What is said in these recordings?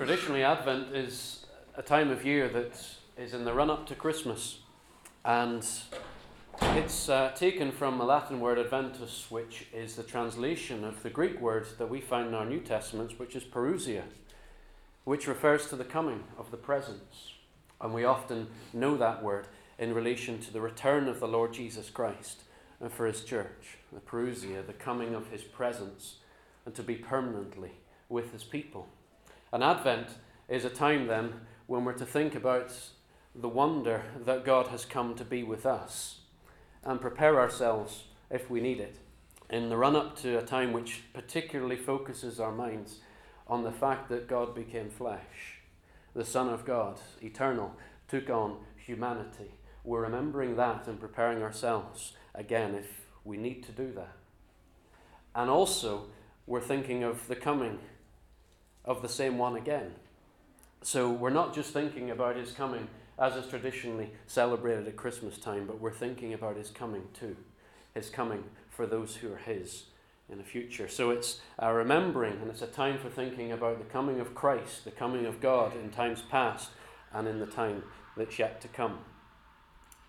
Traditionally, Advent is a time of year that is in the run up to Christmas, and it's uh, taken from a Latin word adventus, which is the translation of the Greek word that we find in our New Testaments, which is parousia, which refers to the coming of the presence. And we often know that word in relation to the return of the Lord Jesus Christ and for his church, the parousia, the coming of his presence, and to be permanently with his people. And Advent is a time then when we're to think about the wonder that God has come to be with us and prepare ourselves if we need it in the run up to a time which particularly focuses our minds on the fact that God became flesh. The Son of God, eternal, took on humanity. We're remembering that and preparing ourselves again if we need to do that. And also, we're thinking of the coming of the same one again. So we're not just thinking about his coming as is traditionally celebrated at Christmas time, but we're thinking about his coming too. His coming for those who are his in the future. So it's a remembering and it's a time for thinking about the coming of Christ, the coming of God in times past and in the time that's yet to come.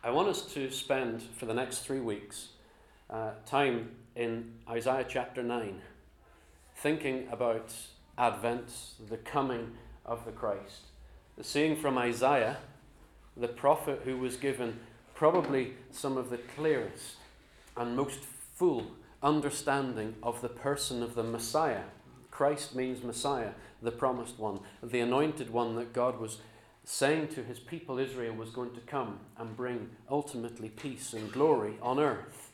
I want us to spend for the next three weeks uh, time in Isaiah chapter 9, thinking about Advent, the coming of the Christ. Seeing from Isaiah, the prophet who was given probably some of the clearest and most full understanding of the person of the Messiah. Christ means Messiah, the promised one, the anointed one that God was saying to his people Israel was going to come and bring ultimately peace and glory on earth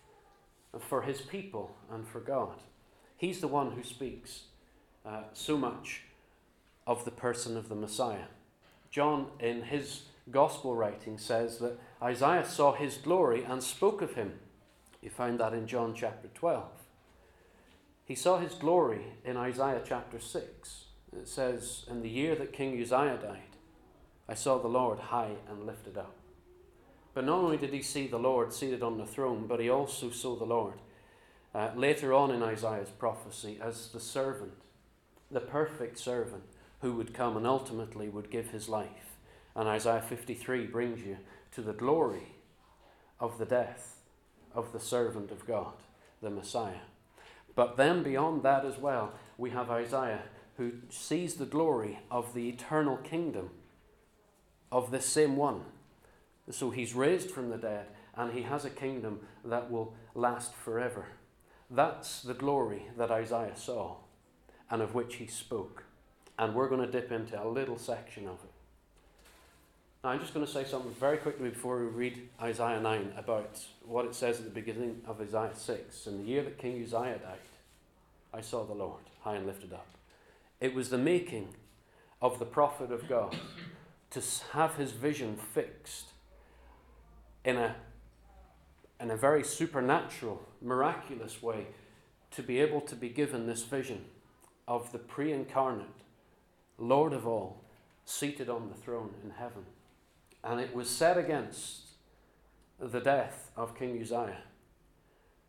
for his people and for God. He's the one who speaks uh, so much of the person of the Messiah. John, in his gospel writing, says that Isaiah saw his glory and spoke of him. You find that in John chapter 12. He saw his glory in Isaiah chapter 6. It says, In the year that King Uzziah died, I saw the Lord high and lifted up. But not only did he see the Lord seated on the throne, but he also saw the Lord uh, later on in Isaiah's prophecy as the servant the perfect servant who would come and ultimately would give his life. And Isaiah 53 brings you to the glory of the death of the servant of God, the Messiah. But then beyond that as well, we have Isaiah who sees the glory of the eternal kingdom of this same one. So he's raised from the dead and he has a kingdom that will last forever. That's the glory that Isaiah saw and of which he spoke. And we're going to dip into a little section of it. Now, I'm just going to say something very quickly before we read Isaiah 9 about what it says at the beginning of Isaiah 6. In the year that King Uzziah died, I saw the Lord high and lifted up. It was the making of the prophet of God to have his vision fixed in a, in a very supernatural, miraculous way, to be able to be given this vision of the pre incarnate Lord of all, seated on the throne in heaven. And it was set against the death of King Uzziah,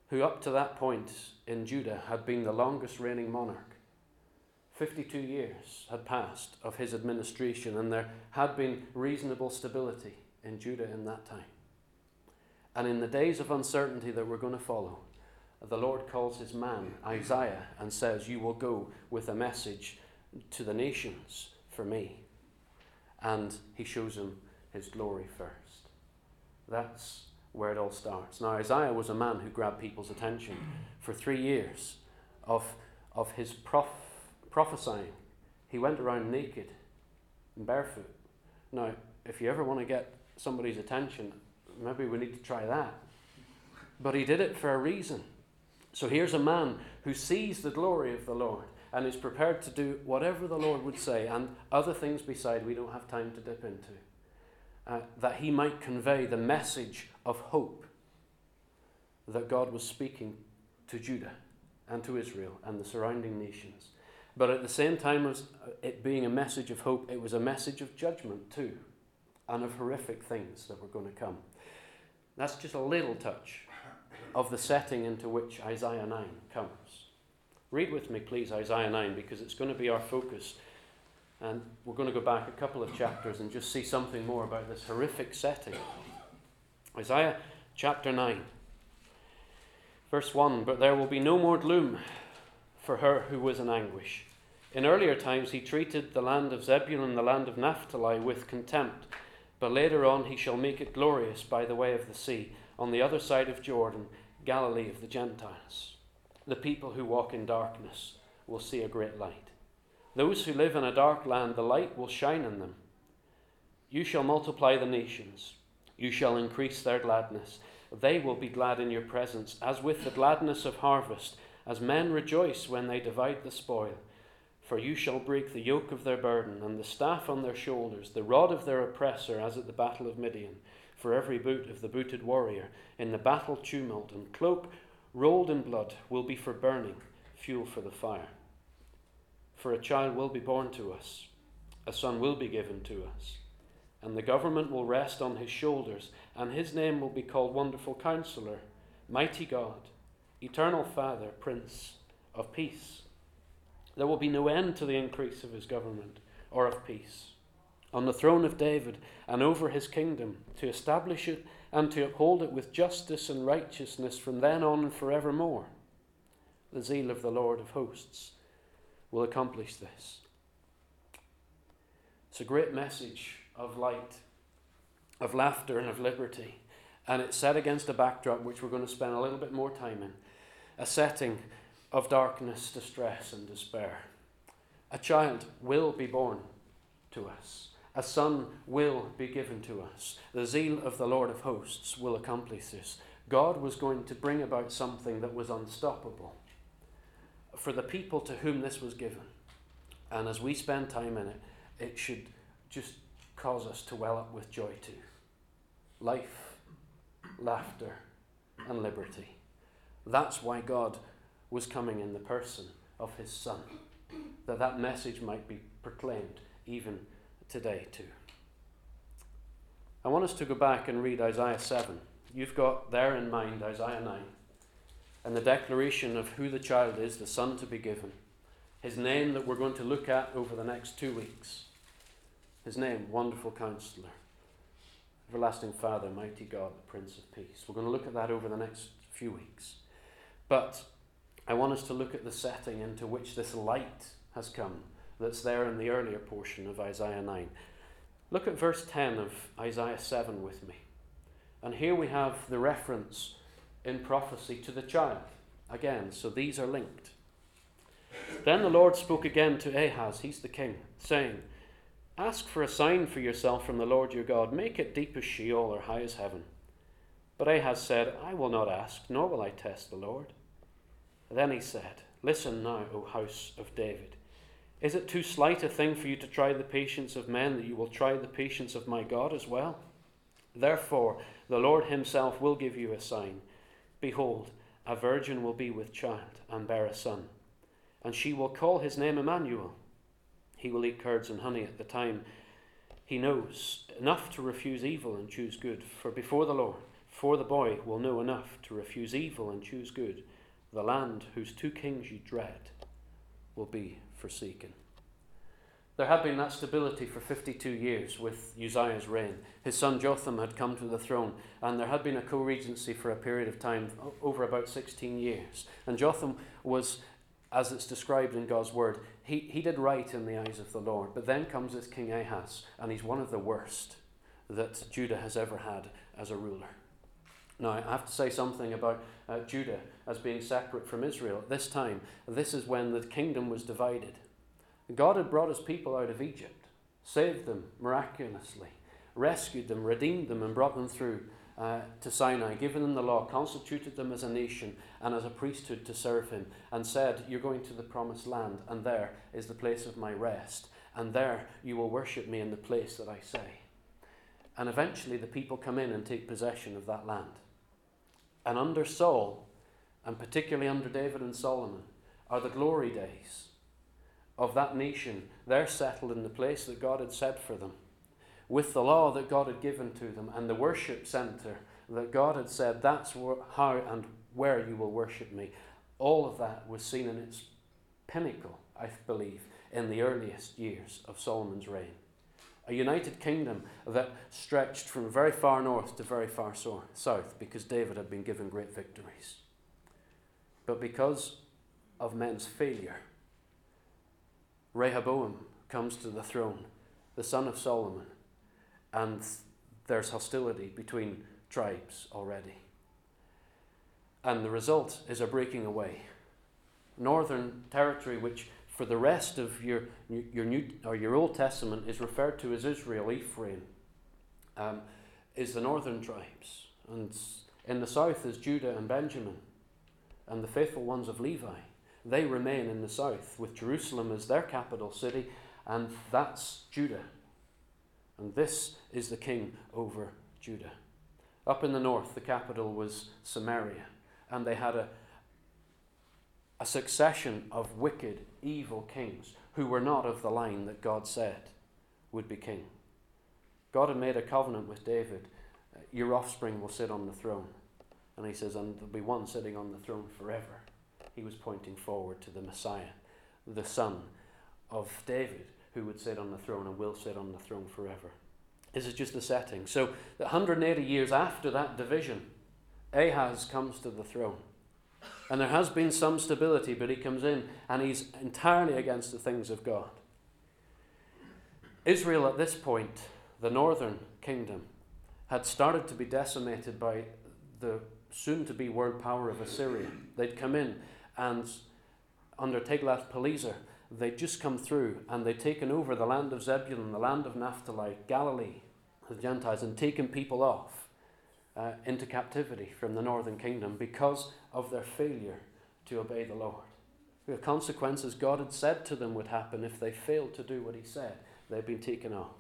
who up to that point in Judah had been the longest reigning monarch. 52 years had passed of his administration, and there had been reasonable stability in Judah in that time. And in the days of uncertainty that were going to follow, the Lord calls his man, Isaiah, and says, You will go with a message to the nations for me. And he shows him his glory first. That's where it all starts. Now, Isaiah was a man who grabbed people's attention for three years of, of his prof, prophesying. He went around naked and barefoot. Now, if you ever want to get somebody's attention, maybe we need to try that. But he did it for a reason. So here's a man who sees the glory of the Lord and is prepared to do whatever the Lord would say and other things beside we don't have time to dip into. Uh, that he might convey the message of hope that God was speaking to Judah and to Israel and the surrounding nations. But at the same time as it being a message of hope, it was a message of judgment too, and of horrific things that were going to come. That's just a little touch of the setting into which Isaiah 9 comes. Read with me, please, Isaiah 9, because it's going to be our focus And we're going to go back a couple of chapters and just see something more about this horrific setting. Isaiah chapter 9, verse 1 But there will be no more gloom for her who was in anguish. In earlier times, he treated the land of Zebulun and the land of Naphtali with contempt, but later on he shall make it glorious by the way of the sea, on the other side of Jordan, Galilee of the Gentiles. The people who walk in darkness will see a great light. Those who live in a dark land, the light will shine in them. You shall multiply the nations, you shall increase their gladness. They will be glad in your presence, as with the gladness of harvest, as men rejoice when they divide the spoil. For you shall break the yoke of their burden, and the staff on their shoulders, the rod of their oppressor, as at the battle of Midian. For every boot of the booted warrior in the battle tumult and cloak rolled in blood will be for burning, fuel for the fire. For a child will be born to us, a son will be given to us, and the government will rest on his shoulders, and his name will be called Wonderful Counselor, Mighty God, Eternal Father, Prince of Peace. There will be no end to the increase of his government or of peace. On the throne of David and over his kingdom, to establish it and to uphold it with justice and righteousness from then on and forevermore. The zeal of the Lord of hosts will accomplish this. It's a great message of light, of laughter, and of liberty. And it's set against a backdrop which we're going to spend a little bit more time in a setting of darkness, distress, and despair. A child will be born to us. A son will be given to us. The zeal of the Lord of hosts will accomplish this. God was going to bring about something that was unstoppable for the people to whom this was given. And as we spend time in it, it should just cause us to well up with joy too. Life, laughter, and liberty. That's why God was coming in the person of his Son, that that message might be proclaimed even today too. I want us to go back and read Isaiah 7. You've got there in mind Isaiah 9 and the declaration of who the child is, the son to be given. His name that we're going to look at over the next two weeks. His name, Wonderful Counselor, Everlasting Father, Mighty God, the Prince of Peace. We're going to look at that over the next few weeks. But I want us to look at the setting into which this light has come that's there in the earlier portion of Isaiah 9. Look at verse 10 of Isaiah 7 with me. And here we have the reference in prophecy to the child. Again, so these are linked. Then the Lord spoke again to Ahaz, he's the king, saying, Ask for a sign for yourself from the Lord your God. Make it deep as Sheol or high as heaven. But Ahaz said, I will not ask, nor will I test the Lord. Then he said, Listen now, O house of David. Is it too slight a thing for you to try the patience of men that you will try the patience of my God as well? Therefore, the Lord himself will give you a sign. Behold, a virgin will be with child and bear a son, and she will call his name Emmanuel. He will eat curds and honey at the time he knows enough to refuse evil and choose good. For before the Lord, for the boy will know enough to refuse evil and choose good. The land whose two kings you dread will be forsaken. There had been that stability for 52 years with Uzziah's reign. His son Jotham had come to the throne, and there had been a co regency for a period of time, over about 16 years. And Jotham was, as it's described in God's word, he, he did right in the eyes of the Lord. But then comes this King Ahaz, and he's one of the worst that Judah has ever had as a ruler. Now, I have to say something about uh, Judah as being separate from Israel. At this time, this is when the kingdom was divided. God had brought his people out of Egypt, saved them miraculously, rescued them, redeemed them, and brought them through uh, to Sinai, given them the law, constituted them as a nation and as a priesthood to serve him, and said, You're going to the promised land, and there is the place of my rest, and there you will worship me in the place that I say. And eventually the people come in and take possession of that land. And under Saul, and particularly under David and Solomon, are the glory days of that nation, they're settled in the place that God had set for them, with the law that God had given to them, and the worship center that God had said, that's how and where you will worship me. All of that was seen in its pinnacle I believe, in the earliest years of Solomon's reign. A united kingdom that stretched from very far north to very far so- south because David had been given great victories. But because of men's failure, Rehoboam comes to the throne, the son of Solomon, and there's hostility between tribes already. And the result is a breaking away. Northern territory, which for the rest of your, your, New, or your Old Testament is referred to as Israel, Ephraim, um, is the northern tribes. And in the south is Judah and Benjamin, and the faithful ones of Levi. They remain in the south, with Jerusalem as their capital city, and that's Judah. And this is the king over Judah. Up in the north, the capital was Samaria, and they had a, a succession of wicked, evil kings who were not of the line that God said would be king. God had made a covenant with David uh, your offspring will sit on the throne. And he says, and there'll be one sitting on the throne forever. He was pointing forward to the Messiah, the son of David, who would sit on the throne and will sit on the throne forever. This is just the setting. So, 180 years after that division, Ahaz comes to the throne. And there has been some stability, but he comes in and he's entirely against the things of God. Israel, at this point, the northern kingdom, had started to be decimated by the soon to be world power of Assyria. They'd come in and under Tiglath-Pileser, they'd just come through and they'd taken over the land of Zebulun, the land of Naphtali, Galilee, the Gentiles, and taken people off uh, into captivity from the northern kingdom because of their failure to obey the Lord. The consequences God had said to them would happen if they failed to do what He said. They'd been taken off.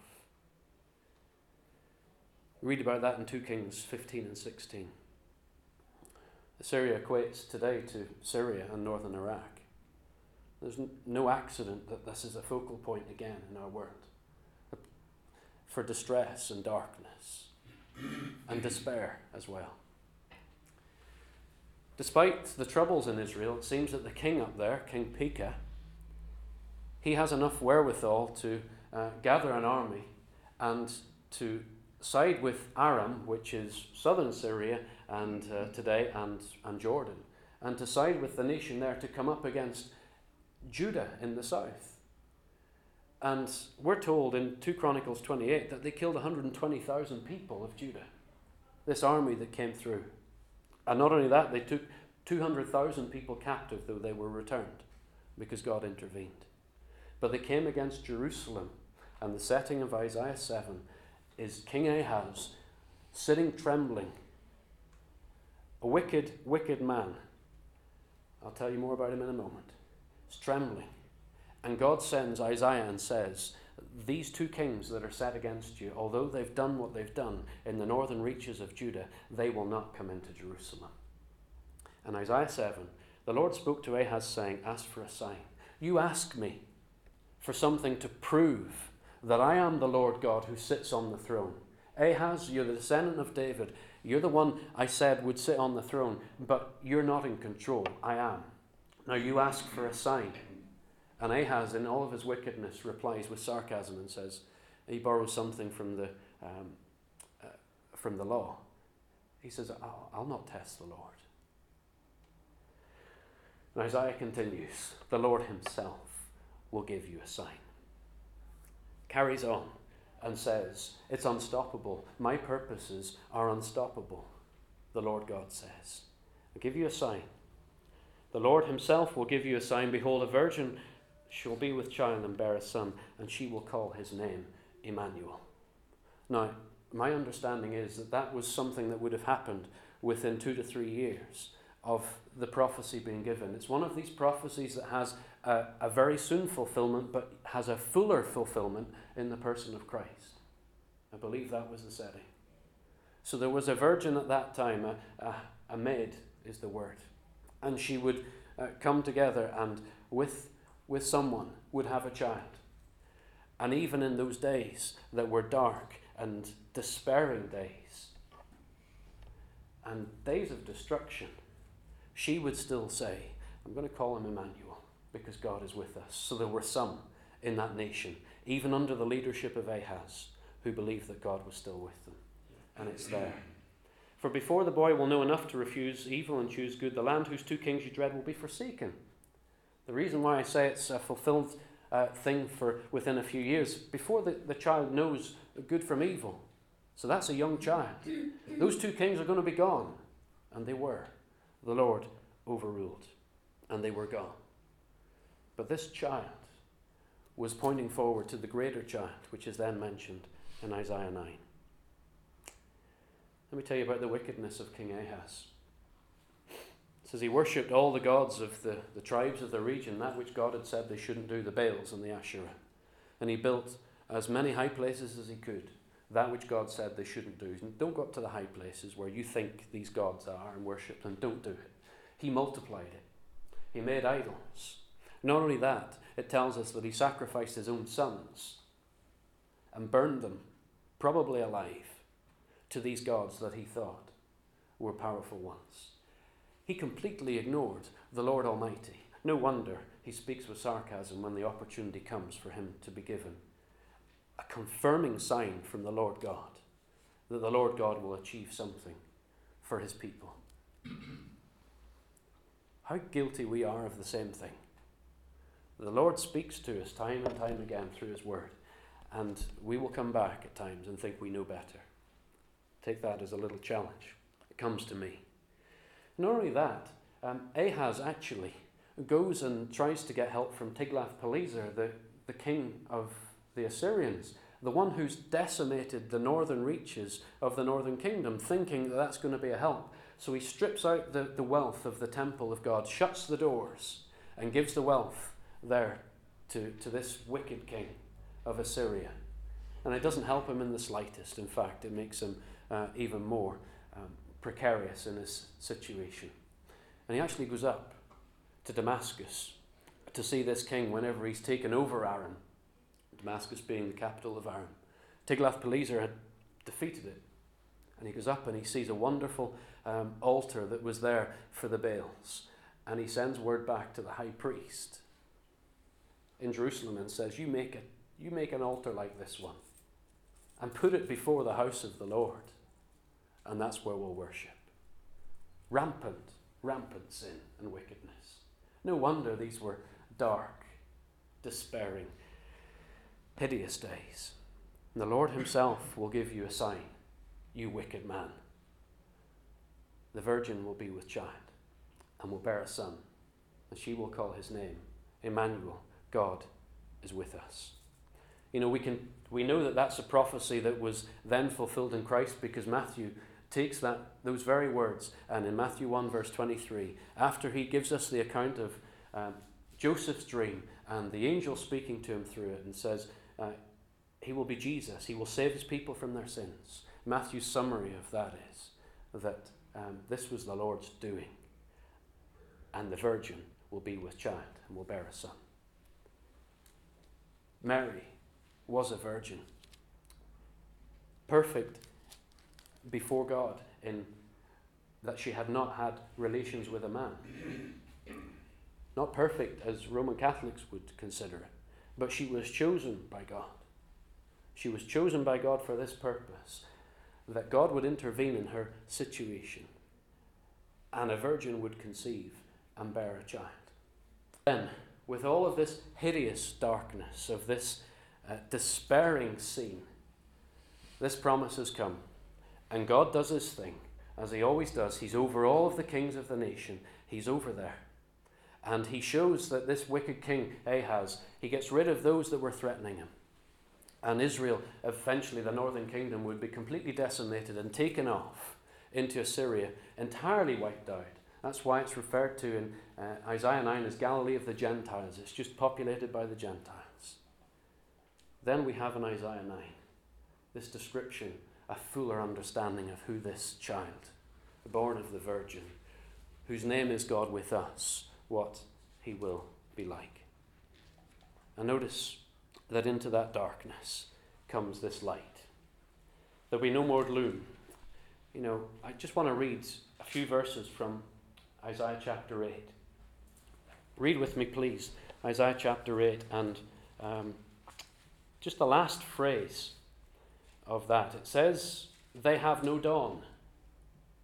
Read about that in 2 Kings 15 and 16. Assyria equates today to Syria and northern Iraq. There's no accident that this is a focal point again in our world for distress and darkness and despair as well. Despite the troubles in Israel, it seems that the king up there, King Pekah, he has enough wherewithal to uh, gather an army and to side with Aram, which is southern Syria and uh, today, and, and Jordan, and to side with the nation there to come up against Judah in the south. And we're told in 2 Chronicles 28 that they killed 120,000 people of Judah, this army that came through. And not only that, they took 200,000 people captive, though they were returned, because God intervened. But they came against Jerusalem, and the setting of Isaiah 7 is King Ahaz sitting trembling, a wicked, wicked man. I'll tell you more about him in a moment. He's trembling. And God sends Isaiah and says, These two kings that are set against you, although they've done what they've done in the northern reaches of Judah, they will not come into Jerusalem. And Isaiah 7, the Lord spoke to Ahaz, saying, Ask for a sign. You ask me for something to prove that I am the Lord God who sits on the throne. Ahaz, you're the descendant of David. You're the one I said would sit on the throne, but you're not in control. I am. Now you ask for a sign. And Ahaz, in all of his wickedness, replies with sarcasm and says, he borrows something from the, um, uh, from the law. He says, I'll, I'll not test the Lord. And Isaiah continues, the Lord himself will give you a sign carries on and says, It's unstoppable. My purposes are unstoppable, the Lord God says. I'll give you a sign. The Lord Himself will give you a sign. Behold, a virgin shall be with child and bear a son, and she will call his name Emmanuel. Now, my understanding is that that was something that would have happened within two to three years of the prophecy being given. It's one of these prophecies that has a, a very soon fulfillment, but has a fuller fulfillment in the person of Christ. I believe that was the setting. So there was a virgin at that time, a, a, a maid is the word. And she would uh, come together and with, with someone would have a child. And even in those days that were dark and despairing days and days of destruction, she would still say, I'm going to call him Emmanuel. because God is with us. So there were some in that nation, even under the leadership of Ahaz, who believed that God was still with them. And it's there. For before the boy will know enough to refuse evil and choose good, the land whose two kings you dread will be forsaken. The reason why I say it's a fulfilled uh, thing for within a few years, before the, the child knows good from evil. So that's a young child. Those two kings are going to be gone. And they were. The Lord overruled. And they were gone. But this child was pointing forward to the greater child, which is then mentioned in Isaiah 9. Let me tell you about the wickedness of King Ahaz. Says he worshipped all the gods of the, the tribes of the region, that which God had said they shouldn't do, the Baals and the Asherah. And he built as many high places as he could, that which God said they shouldn't do. Don't go up to the high places where you think these gods are and worship them. Don't do it. He multiplied it. He made idols. Not only that, it tells us that he sacrificed his own sons and burned them, probably alive to these gods that he thought were powerful ones. He completely ignored the Lord Almighty. No wonder he speaks with sarcasm when the opportunity comes for him to be given a confirming sign from the Lord God that the Lord God will achieve something for his people. How guilty we are of the same thing. The Lord speaks to us time and time again through his word, and we will come back at times and think we know better. Take that as a little challenge. It comes to me. Not only that, um, Ahaz actually goes and tries to get help from Tiglath-Pileser, the, the king of the Assyrians, the one who's decimated the northern reaches of the northern kingdom, thinking that that's going to be a help. So he strips out the, the wealth of the temple of God, shuts the doors, and gives the wealth there to, to this wicked king of Assyria. And it doesn't help him in the slightest. In fact, it makes him uh, even more um, precarious in his situation. And he actually goes up to Damascus to see this king whenever he's taken over Aram, Damascus being the capital of Aram. Tiglath-Pileser had defeated it. And he goes up and he sees a wonderful um, altar that was there for the Baals. And he sends word back to the high priest in Jerusalem and says, You make, it, you make an altar like this one and put it before the house of the Lord and that's where we'll worship. Rampant, rampant sin and wickedness. No wonder these were dark, despairing, hideous days. And the Lord Himself will give you a sign, you wicked man. The virgin will be with child and will bear a son, and she will call his name Emmanuel, God is with us. You know, we, can, we know that that's a prophecy that was then fulfilled in Christ because Matthew takes that those very words and in Matthew 1 verse 23 after he gives us the account of um, Joseph's dream and the angel speaking to him through it and says uh, he will be Jesus. He will save his people from their sins. Matthew's summary of that is that um, this was the Lord's doing. And the virgin will be with child and will bear a son. Mary was a virgin. Perfect before God in that she had not had relations with a man. Not perfect as Roman Catholics would consider it, but she was chosen by God. She was chosen by God for this purpose that God would intervene in her situation and a virgin would conceive and bear a child. Then, with all of this hideous darkness, of this uh, despairing scene, this promise has come and God does his thing, as he always does. He's over all of the kings of the nation, he's over there. And he shows that this wicked king, Ahaz, he gets rid of those that were threatening him. And Israel, eventually the northern kingdom, would be completely decimated and taken off into Assyria, entirely wiped out. That's why it's referred to in uh, Isaiah 9 as Galilee of the Gentiles. It's just populated by the Gentiles. Then we have in Isaiah 9 this description a fuller understanding of who this child, born of the Virgin, whose name is God with us, what he will be like. And notice that into that darkness comes this light. There'll be no more gloom. You know, I just want to read a few verses from Isaiah chapter 8. Read with me, please, Isaiah chapter 8 and um, just the last phrase of that. It says, They have no dawn.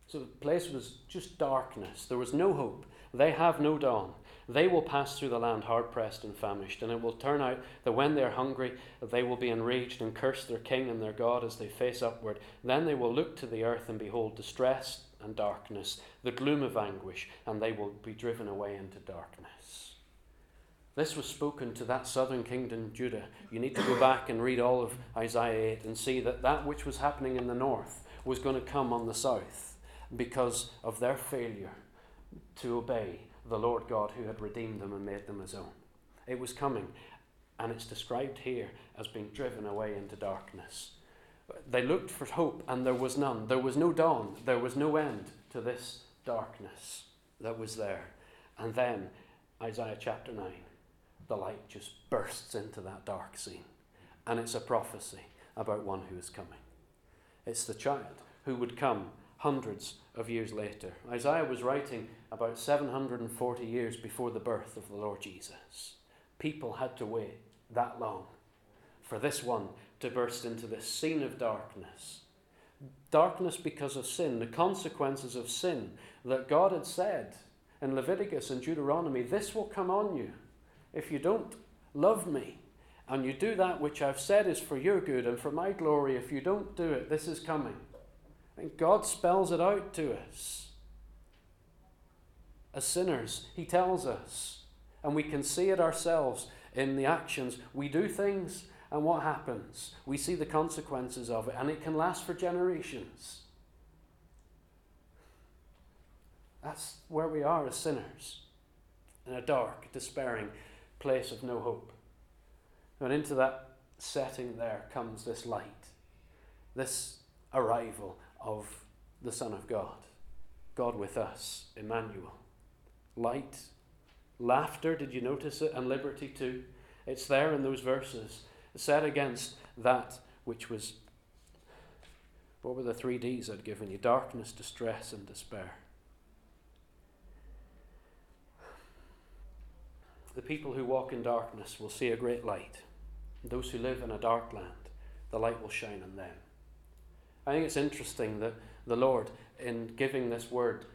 So the place was just darkness. There was no hope. They have no dawn. They will pass through the land hard pressed and famished, and it will turn out that when they are hungry, they will be enraged and curse their king and their God as they face upward. Then they will look to the earth and behold distress and darkness, the gloom of anguish, and they will be driven away into darkness. This was spoken to that southern kingdom, Judah. You need to go back and read all of Isaiah 8 and see that that which was happening in the north was going to come on the south because of their failure to obey the Lord God who had redeemed them and made them his own. It was coming, and it's described here as being driven away into darkness. They looked for hope, and there was none. There was no dawn, there was no end to this darkness that was there. And then, Isaiah chapter 9, the light just bursts into that dark scene. And it's a prophecy about one who is coming. It's the child who would come hundreds of years later. Isaiah was writing about 740 years before the birth of the Lord Jesus. People had to wait that long for this one to burst into this scene of darkness. Darkness because of sin, the consequences of sin that God had said in Leviticus and Deuteronomy this will come on you if you don't love me and you do that which I've said is for your good and for my glory. If you don't do it, this is coming. And God spells it out to us. As sinners, He tells us, and we can see it ourselves in the actions. We do things, and what happens? We see the consequences of it, and it can last for generations. That's where we are as sinners, in a dark, despairing place of no hope. And into that setting there comes this light, this arrival of the Son of God, God with us, Emmanuel. Light, laughter, did you notice it? And liberty too. It's there in those verses, set against that which was. What were the three D's I'd given you? Darkness, distress, and despair. The people who walk in darkness will see a great light. Those who live in a dark land, the light will shine on them. I think it's interesting that the Lord, in giving this word,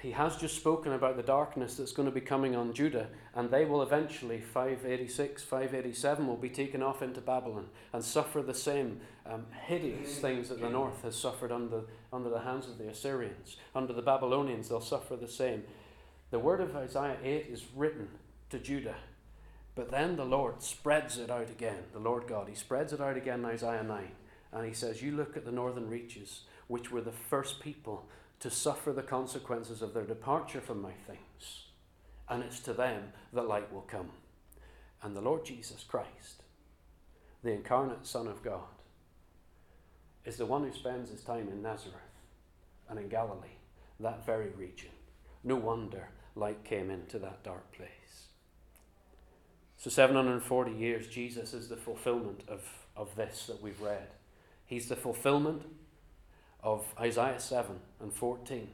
he has just spoken about the darkness that's going to be coming on Judah, and they will eventually, 586, 587, will be taken off into Babylon and suffer the same um, hideous things that the north has suffered under, under the hands of the Assyrians. Under the Babylonians, they'll suffer the same. The word of Isaiah 8 is written to Judah, but then the Lord spreads it out again, the Lord God. He spreads it out again in Isaiah 9. And he says, You look at the northern reaches, which were the first people to suffer the consequences of their departure from my things. And it's to them that light will come. And the Lord Jesus Christ, the incarnate Son of God, is the one who spends his time in Nazareth and in Galilee, that very region. No wonder light came into that dark place. So, 740 years, Jesus is the fulfillment of, of this that we've read. He's the fulfillment of Isaiah 7 and 14.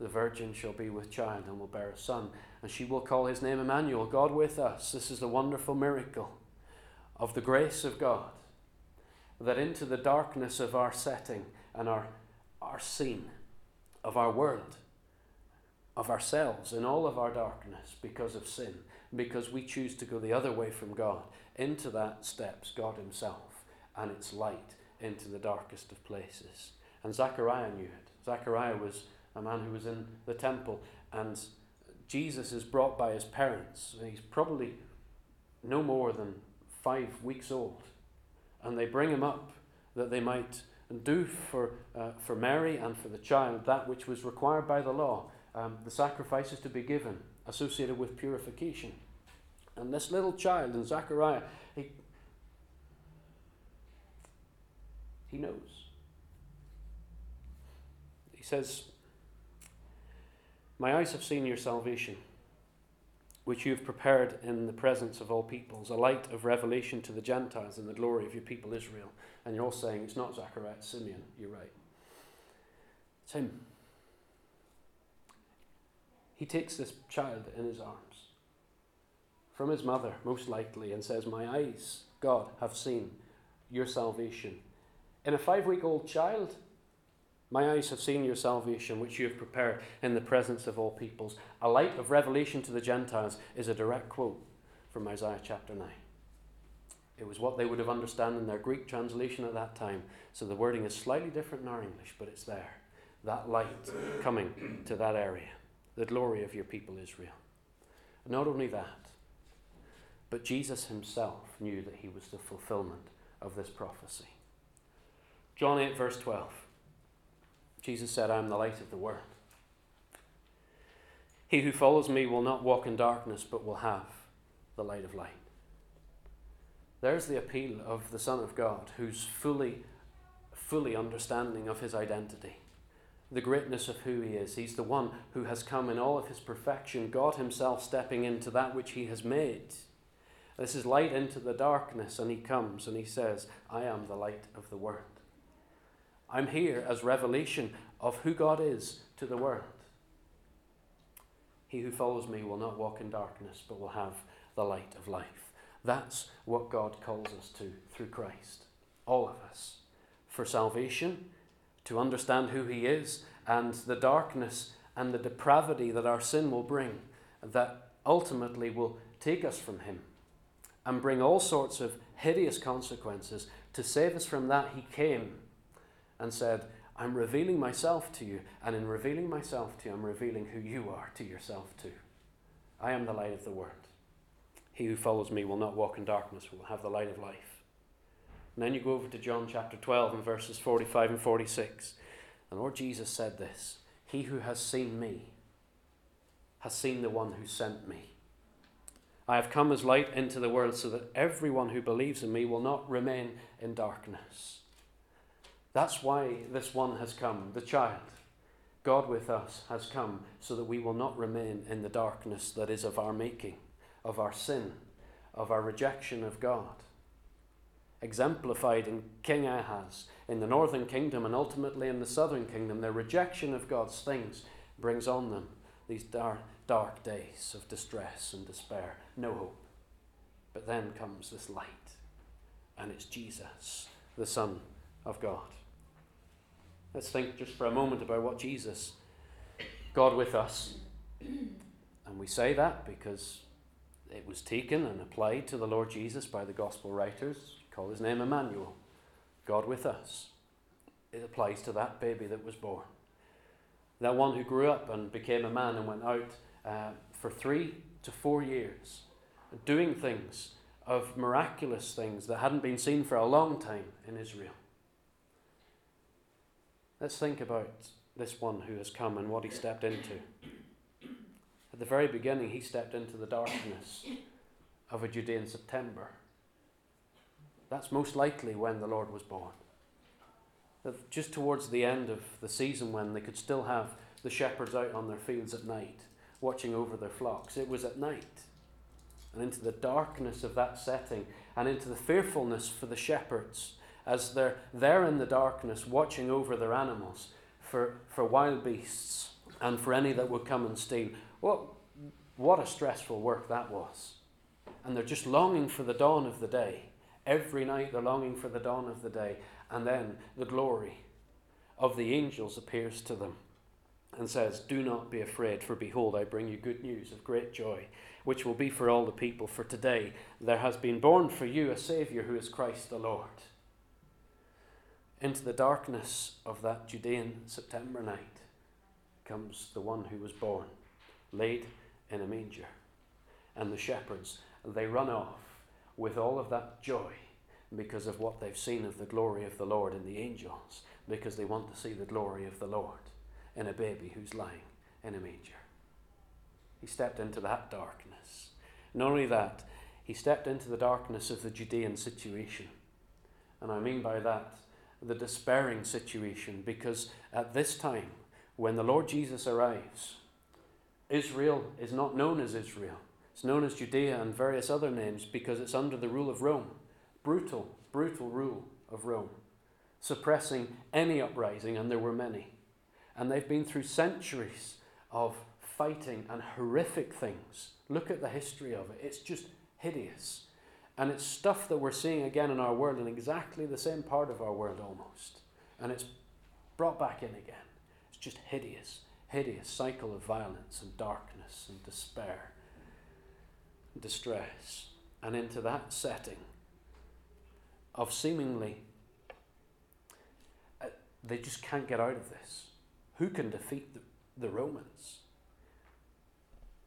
The virgin shall be with child and will bear a son, and she will call his name Emmanuel, God with us. This is the wonderful miracle of the grace of God that into the darkness of our setting and our, our scene, of our world, of ourselves, in all of our darkness because of sin, because we choose to go the other way from God, into that steps God Himself and its light into the darkest of places. And Zechariah knew it. Zechariah was a man who was in the temple, and Jesus is brought by his parents. He's probably no more than five weeks old. And they bring him up that they might do for, uh, for Mary and for the child that which was required by the law, um, the sacrifices to be given associated with purification. And this little child, in Zechariah, he, He knows. He says, My eyes have seen your salvation, which you have prepared in the presence of all peoples, a light of revelation to the Gentiles and the glory of your people Israel. And you're all saying, It's not Zechariah, it's Simeon. You're right. It's him. He takes this child in his arms from his mother, most likely, and says, My eyes, God, have seen your salvation. In a five week old child, my eyes have seen your salvation, which you have prepared in the presence of all peoples. A light of revelation to the Gentiles is a direct quote from Isaiah chapter 9. It was what they would have understood in their Greek translation at that time. So the wording is slightly different in our English, but it's there. That light coming to that area. The glory of your people Israel. Not only that, but Jesus himself knew that he was the fulfillment of this prophecy. John 8, verse 12. Jesus said, I am the light of the world. He who follows me will not walk in darkness, but will have the light of light. There's the appeal of the Son of God, who's fully, fully understanding of his identity, the greatness of who he is. He's the one who has come in all of his perfection, God himself stepping into that which he has made. This is light into the darkness, and he comes and he says, I am the light of the world. I'm here as revelation of who God is to the world. He who follows me will not walk in darkness, but will have the light of life. That's what God calls us to through Christ. All of us. For salvation, to understand who He is, and the darkness and the depravity that our sin will bring, that ultimately will take us from Him and bring all sorts of hideous consequences. To save us from that, He came and said, I'm revealing myself to you, and in revealing myself to you, I'm revealing who you are to yourself too. I am the light of the world. He who follows me will not walk in darkness, will have the light of life. And then you go over to John chapter 12 and verses 45 and 46. The Lord Jesus said this He who has seen me has seen the one who sent me. I have come as light into the world so that everyone who believes in me will not remain in darkness. That's why this one has come, the child. God with us has come so that we will not remain in the darkness that is of our making, of our sin, of our rejection of God. Exemplified in King Ahaz, in the northern kingdom, and ultimately in the southern kingdom, their rejection of God's things brings on them these dark, dark days of distress and despair, no hope. But then comes this light, and it's Jesus, the Son of God. Let's think just for a moment about what Jesus, God with us, and we say that because it was taken and applied to the Lord Jesus by the gospel writers. Call his name Emmanuel, God with us. It applies to that baby that was born. That one who grew up and became a man and went out uh, for three to four years, doing things of miraculous things that hadn't been seen for a long time in Israel. Let's think about this one who has come and what he stepped into. At the very beginning, he stepped into the darkness of a Judean September. That's most likely when the Lord was born just towards the end of the season when they could still have the shepherds out on their fields at night, watching over their flocks. It was at night. And into the darkness of that setting, and into the fearfulness for the shepherds as they're there in the darkness, watching over their animals for, for wild beasts and for any that would come and steal. What, what a stressful work that was. And they're just longing for the dawn of the day. Every night they're longing for the dawn of the day. And then the glory of the angels appears to them and says, Do not be afraid, for behold, I bring you good news of great joy, which will be for all the people. For today there has been born for you a Saviour who is Christ the Lord. Into the darkness of that Judean September night comes the one who was born, laid in a manger. And the shepherds, they run off with all of that joy because of what they've seen of the glory of the Lord in the angels, because they want to see the glory of the Lord in a baby who's lying in a manger. He stepped into that darkness. Not only that, he stepped into the darkness of the Judean situation. And I mean by that the despairing situation, because at this time, when the Lord Jesus arrives, Israel is not known as Israel. It's known as Judea and various other names because it's under the rule of Rome brutal, brutal rule of Rome, suppressing any uprising, and there were many. And they've been through centuries of fighting and horrific things. Look at the history of it. It's just hideous. And it's stuff that we're seeing again in our world, in exactly the same part of our world almost. And it's brought back in again. It's just hideous, hideous cycle of violence and darkness and despair and distress. And into that setting of seemingly, uh, they just can't get out of this. Who can defeat the, the Romans?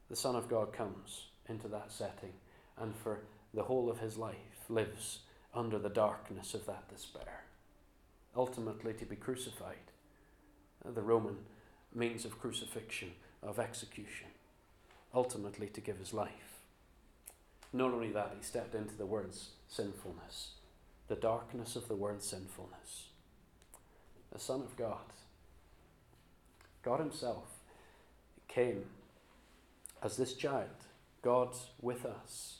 The Son of God comes into that setting and for the whole of his life lives under the darkness of that despair, ultimately to be crucified. Uh, the Roman means of crucifixion, of execution, ultimately to give his life. Not only that, he stepped into the world's sinfulness, the darkness of the world's sinfulness. The Son of God, God Himself, came as this child, God with us,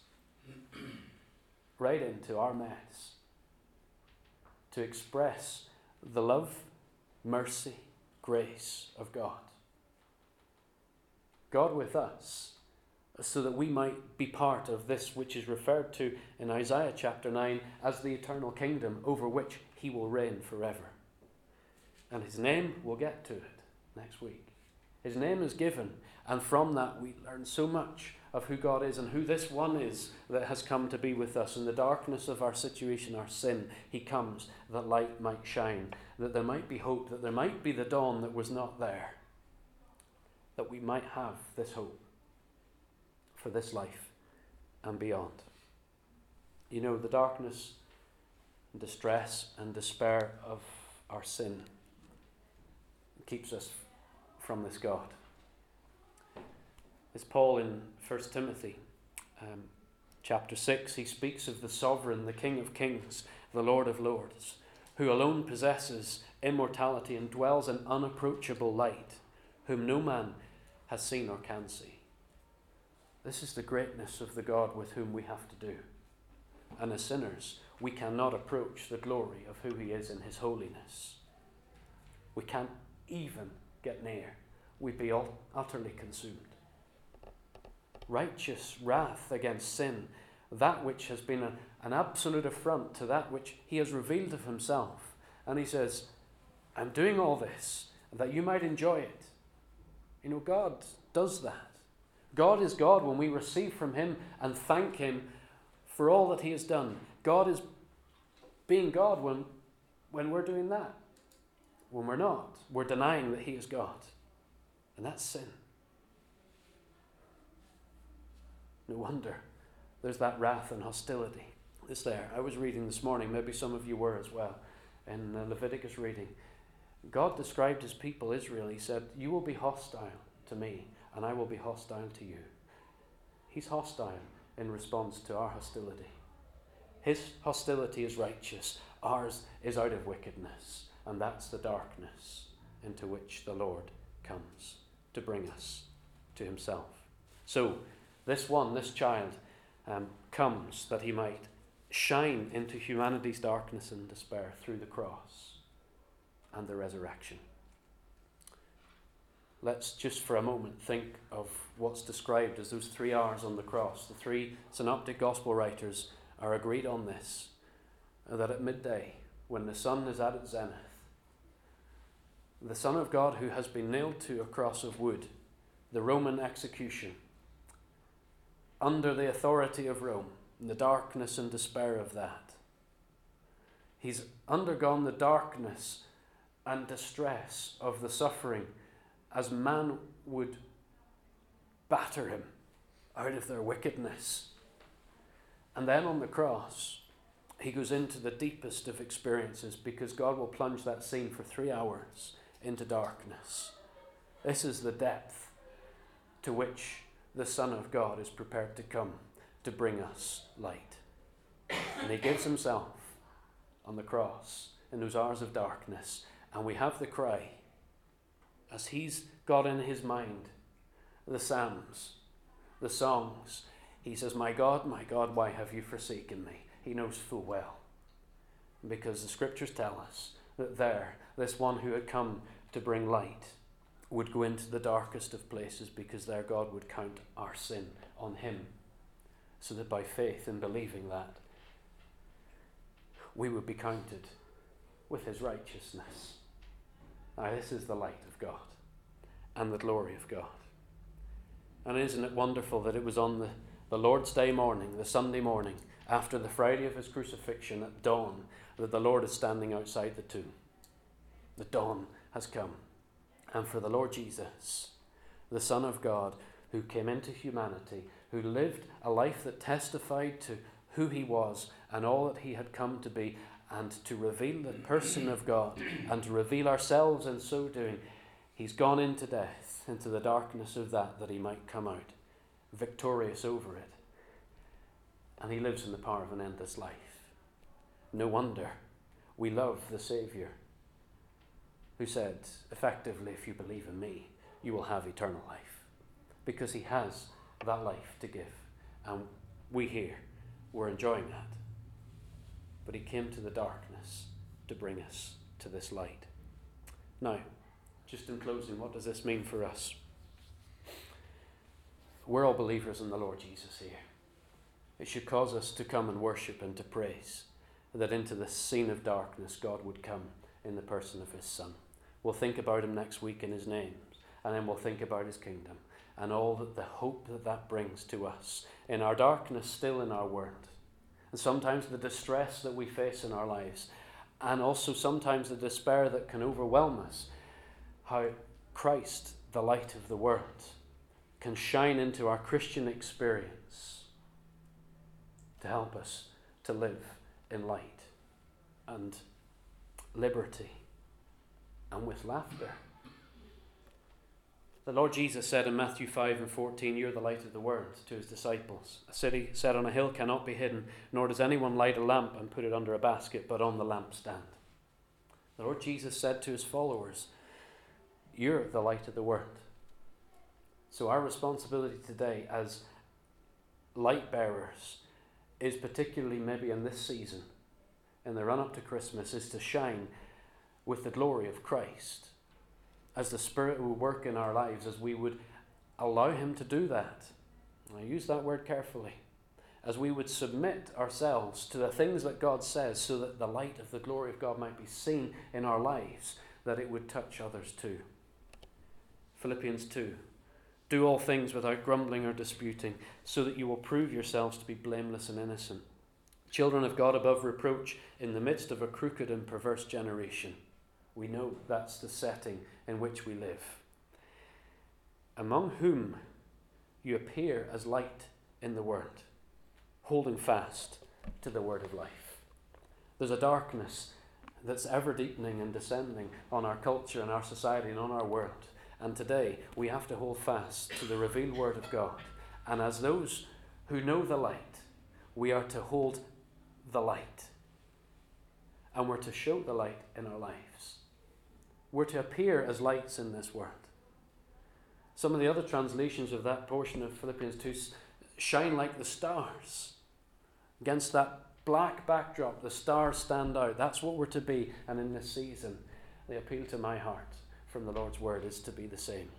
right into our mess to express the love, mercy, grace of God. God with us, so that we might be part of this which is referred to in Isaiah chapter 9 as the eternal kingdom over which he will reign forever. And his name, we'll get to it next week. His name is given, and from that we learn so much of who God is and who this one is that has come to be with us. In the darkness of our situation, our sin, He comes that light might shine, that there might be hope, that there might be the dawn that was not there, that we might have this hope for this life and beyond. You know, the darkness, and distress, and despair of our sin keeps us from this God. As Paul in 1 Timothy um, chapter 6, he speaks of the sovereign, the King of kings, the Lord of lords, who alone possesses immortality and dwells in unapproachable light, whom no man has seen or can see. This is the greatness of the God with whom we have to do. And as sinners, we cannot approach the glory of who He is in His holiness. We can't even get near, we'd be utterly consumed. Righteous wrath against sin, that which has been a, an absolute affront to that which he has revealed of himself. And he says, I'm doing all this that you might enjoy it. You know, God does that. God is God when we receive from him and thank him for all that he has done. God is being God when, when we're doing that. When we're not, we're denying that He is God. And that's sin. No wonder there's that wrath and hostility. It's there. I was reading this morning, maybe some of you were as well, in Leviticus reading. God described his people, Israel. He said, You will be hostile to me, and I will be hostile to you. He's hostile in response to our hostility. His hostility is righteous, ours is out of wickedness. And that's the darkness into which the Lord comes to bring us to himself. So, this one, this child, um, comes that he might shine into humanity's darkness and despair through the cross and the resurrection. Let's just for a moment think of what's described as those three hours on the cross. The three synoptic gospel writers are agreed on this that at midday, when the sun is at its zenith, the Son of God who has been nailed to a cross of wood, the Roman execution, under the authority of Rome, in the darkness and despair of that. He's undergone the darkness and distress of the suffering as man would batter him out of their wickedness. And then on the cross, he goes into the deepest of experiences because God will plunge that scene for three hours into darkness. This is the depth to which the Son of God is prepared to come to bring us light. And He gives Himself on the cross in those hours of darkness. And we have the cry, as He's got in His mind the Psalms, the songs. He says, My God, my God, why have you forsaken me? He knows full well. Because the scriptures tell us that there, this one who had come to bring light would go into the darkest of places because there God would count our sin on Him. So that by faith in believing that, we would be counted with His righteousness. Now, this is the light of God and the glory of God. And isn't it wonderful that it was on the, the Lord's Day morning, the Sunday morning, after the Friday of his crucifixion at dawn, that the Lord is standing outside the tomb? The dawn has come. And for the Lord Jesus, the Son of God, who came into humanity, who lived a life that testified to who he was and all that he had come to be, and to reveal the person of God and to reveal ourselves in so doing, he's gone into death, into the darkness of that, that he might come out victorious over it. And he lives in the power of an endless life. No wonder we love the Saviour who said, effectively, if you believe in me, you will have eternal life. Because he has that life to give. And we here, we're enjoying that. But he came to the darkness to bring us to this light. Now, just in closing, what does this mean for us? We're all believers in the Lord Jesus here. It should cause us to come and worship and to praise that into the scene of darkness God would come in the person of his Son. We'll think about him next week in his names, and then we'll think about his kingdom and all that the hope that that brings to us in our darkness, still in our world, and sometimes the distress that we face in our lives, and also sometimes the despair that can overwhelm us. How Christ, the light of the world, can shine into our Christian experience to help us to live in light and liberty and with laughter. The Lord Jesus said in Matthew 5 and 14, You're the light of the world to his disciples. A city set on a hill cannot be hidden, nor does anyone light a lamp and put it under a basket, but on the lampstand. The Lord Jesus said to his followers, You're the light of the world. So, our responsibility today as light bearers is particularly maybe in this season, in the run up to Christmas, is to shine with the glory of Christ. As the Spirit will work in our lives, as we would allow Him to do that. I use that word carefully. As we would submit ourselves to the things that God says, so that the light of the glory of God might be seen in our lives, that it would touch others too. Philippians 2 Do all things without grumbling or disputing, so that you will prove yourselves to be blameless and innocent. Children of God above reproach in the midst of a crooked and perverse generation we know that's the setting in which we live. Among whom you appear as light in the world, holding fast to the word of life. There's a darkness that's ever deepening and descending on our culture and our society and on our world. And today we have to hold fast to the revealed word of God. And as those who know the light, we are to hold the light. And we're to show the light in our lives. We're to appear as lights in this world. Some of the other translations of that portion of Philippians 2 shine like the stars. Against that black backdrop, the stars stand out. That's what we're to be. And in this season, the appeal to my heart from the Lord's word is to be the same.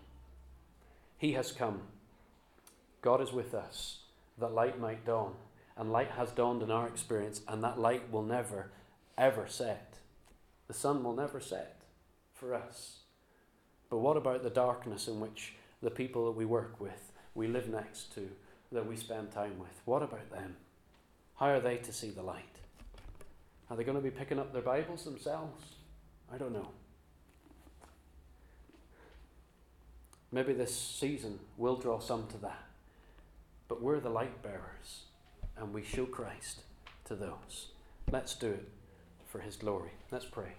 He has come. God is with us that light might dawn. And light has dawned in our experience, and that light will never, ever set. The sun will never set for us. But what about the darkness in which the people that we work with, we live next to, that we spend time with? What about them? How are they to see the light? Are they going to be picking up their Bibles themselves? I don't know. Maybe this season will draw some to that. But we're the light bearers, and we show Christ to those. Let's do it for His glory. Let's pray.